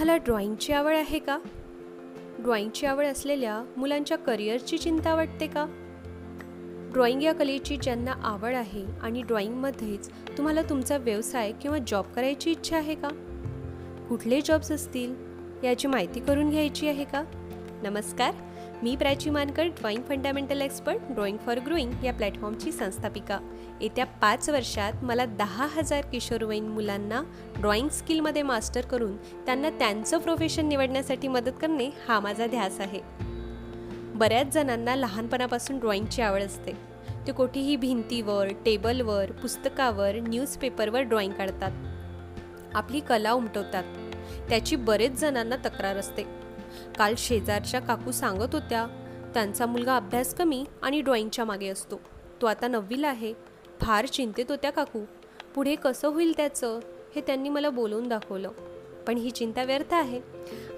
तुम्हाला ड्रॉइंगची आवड आहे का? ड्रॉइंगची आवड असलेल्या मुलांच्या करिअरची चिंता वाटते का? ड्रॉइंग या कलेची ज्यांना आवड आहे आणि ड्रॉइंगमध्येच तुम्हाला तुमचा व्यवसाय किंवा जॉब करायची इच्छा आहे का? कुठले जॉब्स असतील? याची माहिती करून घ्यायची आहे का? नमस्कार. मी Prachi Mankar drawing fundamental expert drawing for growing या प्लॅटफॉर्मची संस्थापिका. येत्या पाच वर्षात मला दहा हजार किशोरवयीन मुलांना ड्रॉइंग स्किलमध्ये मास्टर करून त्यांना त्यांचं प्रोफेशन निवडण्यासाठी मदत करणे हा माझा ध्यास आहे. बऱ्याच जणांना लहानपणापासून ड्रॉइंगची आवड असते. ते कोठेही भिंतीवर टेबलवर पुस्तकावर न्यूजपेपरवर ड्रॉइंग काढतात. आपली कला उमटवतात. त्याची बरेच जणांना तक्रार असते. काल शेजारच्या काकू सांगत होत्या त्यांचा मुलगा अभ्यास कमी आणि ड्रॉइंगच्या मागे असतो. तो आता नववीला आहे. फार चिंतेत होत्या काकू. पुढे कसं होईल त्याचं हे त्यांनी मला बोलवून दाखवलं. पण ही चिंता व्यर्थ आहे.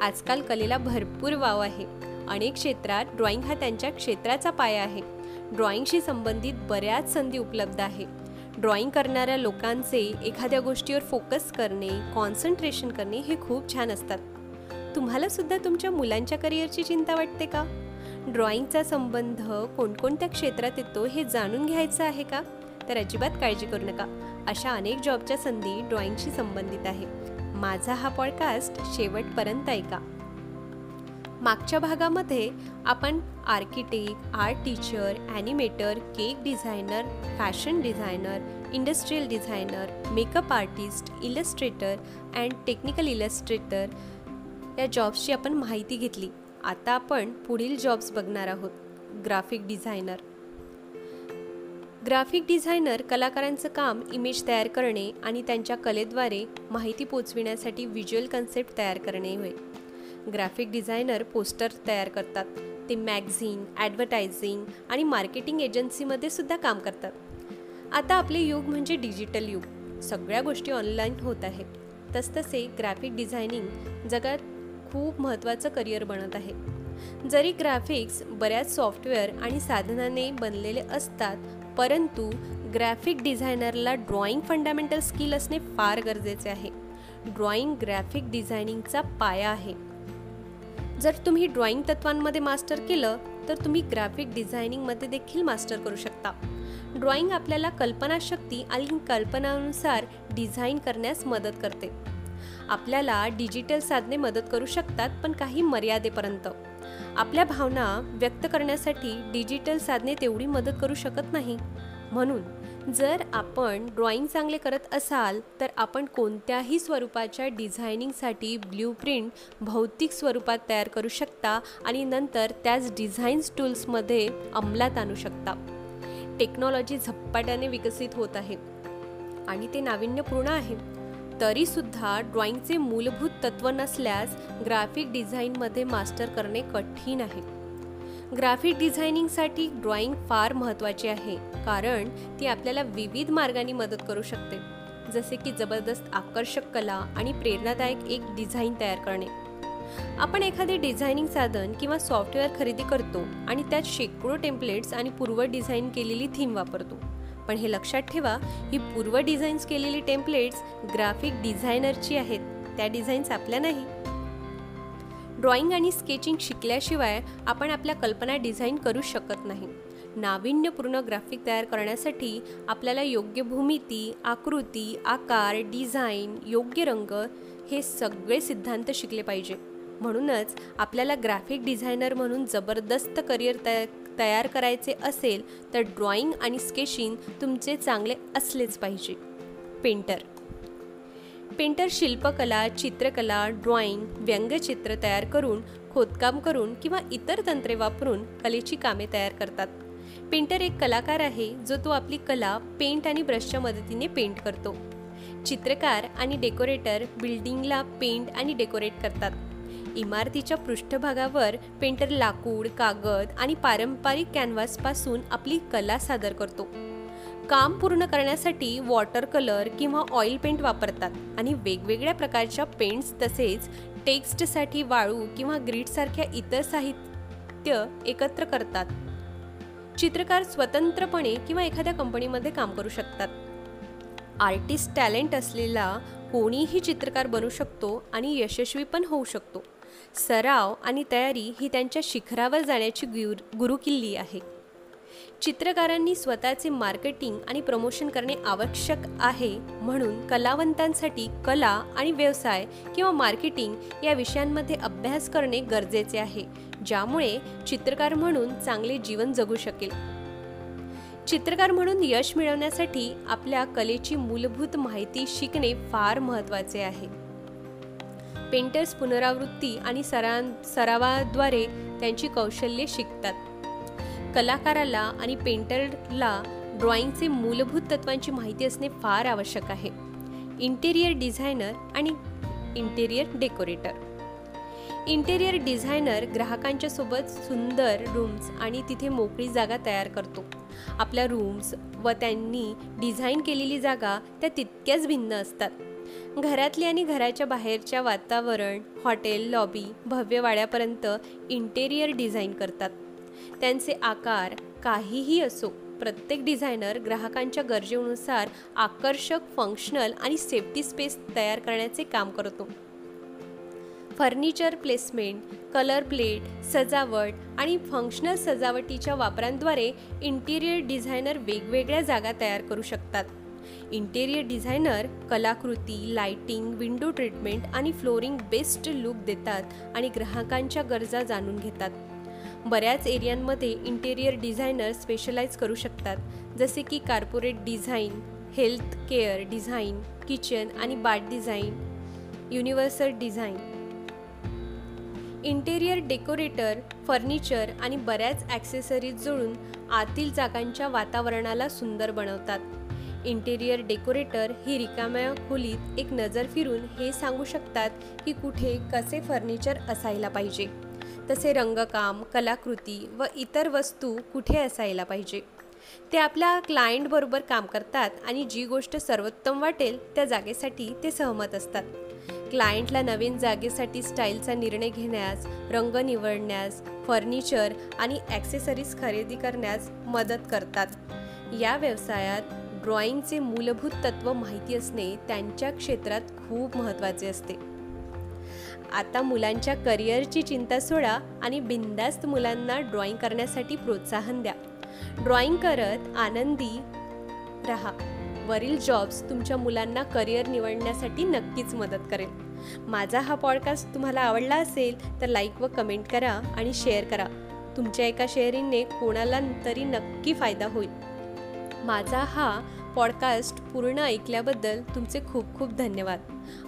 आजकाल कलेला भरपूर वाव आहे. अनेक क्षेत्रात ड्रॉइंग हा त्यांच्या क्षेत्राचा पाया आहे. ड्रॉइंगशी संबंधित बऱ्याच संधी उपलब्ध आहे. ड्रॉइंग करणाऱ्या लोकांचे एखाद्या गोष्टीवर फोकस करणे कॉन्सन्ट्रेशन करणे हे खूप छान असतात. तुम्हाला सुद्धा तुमच्या मुलांच्या करिअरची चिंता वाटते का? ड्रॉइंगचा संबंध कोणकोणत्या क्षेत्रात येतो हे जाणून घ्यायचं आहे का? तर अजिबात काळजी करू नका. अशा अनेक जॉबच्या संधी ड्रॉइंगशी संबंधित आहे. माझा हा पॉडकास्ट शेवटपर्यंत ऐका. मागच्या भागामध्ये आपण architect art teacher animator cake designer fashion designer industrial designer makeup artist illustrator and technical illustrator या जॉब्सची आपण माहिती घेतली. आता आपण पुढील जॉब्स बघणार आहोत. Graphic designer. ग्राफिक डिझायनर कलाकारांचं काम इमेज तयार करणे आणि त्यांच्या कलेद्वारे माहिती पोचविण्यासाठी व्हिज्युअल कन्सेप्ट तयार करणे होय. ग्राफिक डिझायनर पोस्टर तयार करतात. ते मॅगझिन ॲडव्हर्टायझिंग आणि मार्केटिंग एजन्सीमध्ये सुद्धा काम करतात. आता आपले युग म्हणजे डिजिटल युग. सगळ्या गोष्टी ऑनलाईन होत आहेत. तसतसे ग्राफिक डिझायनिंग जगात खूप महत्त्वाचं करिअर बनत आहे. जरी ग्राफिक्स बऱ्याच सॉफ्टवेअर आणि साधनाने बनलेले असतात परंतु ग्राफिक डिझायनरला ड्रॉइंग फंडामेंटल स्किल असणे फार गरजेचे आहे. ड्रॉइंग ग्राफिक डिझायनिंगचा पाया आहे. जर तुम्ही ड्रॉइंग तत्वांमध्ये मास्टर केलं तर तुम्ही ग्राफिक डिझायनिंगमध्ये देखील मास्टर करू शकता. ड्रॉइंग आपल्याला कल्पनाशक्ती आणि कल्पनानुसार डिझाईन करण्यास मदत करते. आपल्याला डिजिटल साधने मदत करू शकतात पण काही मर्यादेपर्यंत. आपल्या भावना व्यक्त करण्यासाठी डिजिटल साधने तेवढी मदत करू शकत नाही. म्हणून जर आपण ड्रॉइंग चांगले करत असाल तर आपण कोणत्याही स्वरूपाच्या डिझायनिंगसाठी ब्ल्यू प्रिंट भौतिक स्वरूपात तयार करू शकता आणि नंतर त्याच डिझाईन्स टूल्समध्ये अंमलात आणू शकता. टेक्नॉलॉजी झपाट्याने विकसित होत आहे आणि ते नाविन्यपूर्ण आहे. तरीसुद्धा ड्रॉइंगचे मूलभूत तत्त्व नसल्यास ग्राफिक डिझाईनमध्ये मास्टर करणे कठीण आहे. ग्राफिक डिझायनिंगसाठी ड्रॉइंग फार महत्त्वाची आहे कारण ती आपल्याला विविध मार्गांनी मदत करू शकते. जसे की जबरदस्त आकर्षक कला आणि प्रेरणादायक एक डिझाईन तयार करणे. आपण एखादे डिझायनिंग साधन किंवा सॉफ्टवेअर खरेदी करतो आणि त्यात शेकडो टेम्पलेट्स आणि पूर्व डिझाईन केलेली थीम वापरतो. पण हे लक्षात ठेवा ही पूर्व डिझाईन्स केलेली टेम्पलेट्स ग्राफिक डिझायनरची आहेत. त्या डिझाईन्स आपल्या नाही. ड्रॉइंग आणि स्केचिंग शिकल्याशिवाय आपण आपल्या कल्पना डिझाईन करू शकत नाही. नाविन्यपूर्ण ग्राफिक तयार करण्यासाठी आपल्याला योग्य भूमिती आकृती आकार डिझाईन योग्य रंग हे सगळे सिद्धांत शिकले पाहिजे. म्हणूनच आपल्याला ग्राफिक डिझायनर म्हणून जबरदस्त करिअर तयार तयार करायचे असेल तर ड्रॉइंग आणि स्केचिंग तुमचे चांगले असलेच पाहिजे. पेंटर. पेंटर शिल्पकला चित्रकला ड्रॉइंग व्यंगचित्र तयार करून खोदकाम करून किंवा इतर तंत्रे वापरून कलेची कामे तयार करतात. पेंटर एक कलाकार आहे जो तो आपली कला पेंट आणि ब्रशच्या मदतीने पेंट करतो. चित्रकार आणि डेकोरेटर बिल्डिंगला पेंट आणि डेकोरेट करतात. इमारतीच्या पृष्ठभागावर पेंटर लाकूड कागद आणि पारंपरिक कॅनव्हासपासून आपली कला सादर करतो. काम पूर्ण करण्यासाठी वॉटर कलर किंवा ऑइल पेंट वापरतात आणि वेगवेगळ्या प्रकारच्या पेंट्स तसेच टेक्स्टसाठी वाळू किंवा ग्रीडसारख्या इतर साहित्य एकत्र करतात. चित्रकार स्वतंत्रपणे किंवा एखाद्या कंपनीमध्ये काम करू शकतात. आर्टिस्ट टॅलेंट असलेला कोणीही चित्रकार बनू शकतो आणि यशस्वी पण होऊ शकतो. सराव आणि तयारी ही त्यांच्या शिखरावर जाण्याची गुर गुरुकिल्ली आहे. चित्रकारांनी स्वतःचे मार्केटिंग आणि प्रमोशन करणे आवश्यक आहे म्हणून कलावंतांसाठी कला आणि व्यवसाय किंवा मार्केटिंग या विषयांमध्ये अभ्यास करणे गरजेचे आहे ज्यामुळे चित्रकार म्हणून चांगले जीवन जगू शकेल. चित्रकार म्हणून यश मिळवण्यासाठी आपल्या कलेची मूलभूत माहिती शिकणे फार महत्त्वाचे आहे. पेंटर्स पुनरावृत्ती आणि सरा सरावाद्वारे त्यांची कौशल्ये शिकतात. कलाकाराला आणि पेंटरला ड्रॉइंगचे मूलभूत तत्वांची माहिती असणे फार आवश्यक आहे. इंटेरियर डिझायनर आणि इंटेरियर डेकोरेटर. इंटेरियर डिझायनर ग्राहकांच्या सोबत सुंदर रूम्स आणि तिथे मोकळी जागा तयार करतो. आपल्या रूम्स व त्यांनी डिझाईन केलेली जागा त्या तितक्याच भिन्न असतात. घरातली आणि घराच्या बाहेरच्या वातावरण हॉटेल लॉबी भव्य वाड्यापर्यंत इंटेरियर डिझाईन करतात. त्यांचे आकार काहीही असो प्रत्येक डिझायनर ग्राहकांच्या गरजेनुसार आकर्षक फंक्शनल आणि सेफ्टी स्पेस तयार करण्याचे काम करतो. फर्निचर प्लेसमेंट कलर प्लेट सजावट आणि फंक्शनल सजावटीच्या वापरांद्वारे इंटिरियर डिझायनर वेगवेगळ्या जागा तयार करू शकतात. इंटेरियर डिझायनर कलाकृती लाइटिंग विंडो ट्रीटमेंट आणि फ्लोरिंग बेस्ट लुक देतात आणि ग्राहकांच्या गरजा जाणून घेतात. बऱ्याच एरियांमध्ये इंटेरियर डिझायनर स्पेशलाइज करू शकतात. जसे की corporate design health care design kitchen आणि bath design universal design interior decorator furniture आणि बऱ्याच ॲक्सेसरीज जोडून आतील जागांच्या वातावरणाला सुंदर बनवतात. इंटेरियर डेकोरेटर ही रिकाम्या खोलीत एक नजर फिरून हे सांगू शकतात की कुठे कसे फर्निचर असायला पाहिजे. तसे रंगकाम कलाकृती व इतर वस्तू कुठे असायला पाहिजे. ते आपल्या क्लायंटबरोबर काम करतात आणि जी गोष्ट सर्वोत्तम वाटेल त्या जागेसाठी ते सहमत असतात. क्लायंटला नवीन जागेसाठी स्टाईलचा निर्णय घेण्यास रंग निवडण्यास फर्निचर आणि ॲक्सेसरीज खरेदी करण्यास मदत करतात. या व्यवसायात ड्रॉइंगचे मूलभूत तत्व माहिती असणे त्यांच्या क्षेत्रात खूप महत्त्वाचे असते. आता मुलांच्या करिअरची चिंता सोडा आणि बिंदास्त मुलांना ड्रॉइंग करण्यासाठी प्रोत्साहन द्या. ड्रॉइंग करत आनंदी रहा. वरील जॉब्स तुमच्या मुलांना करिअर निवडण्यासाठी नक्कीच मदत करेल. माझा हा पॉडकास्ट तुम्हाला आवडला असेल तर लाईक व कमेंट करा आणि शेअर करा. तुमच्या एका शेअरिंगने कोणाला तरी नक्की फायदा होईल. माझा हा पॉडकास्ट पूर्ण ऐकल्याबद्दल तुमचे खूप खूप धन्यवाद.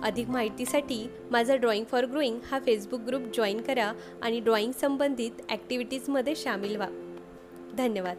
अधिक माहितीसाठी माझा ड्रॉइंग फॉर ग्रोईंग हा फेसबुक ग्रुप जॉईन करा आणि ड्रॉईंग संबंधित ॲक्टिव्हिटीजमध्ये सामील व्हा. धन्यवाद.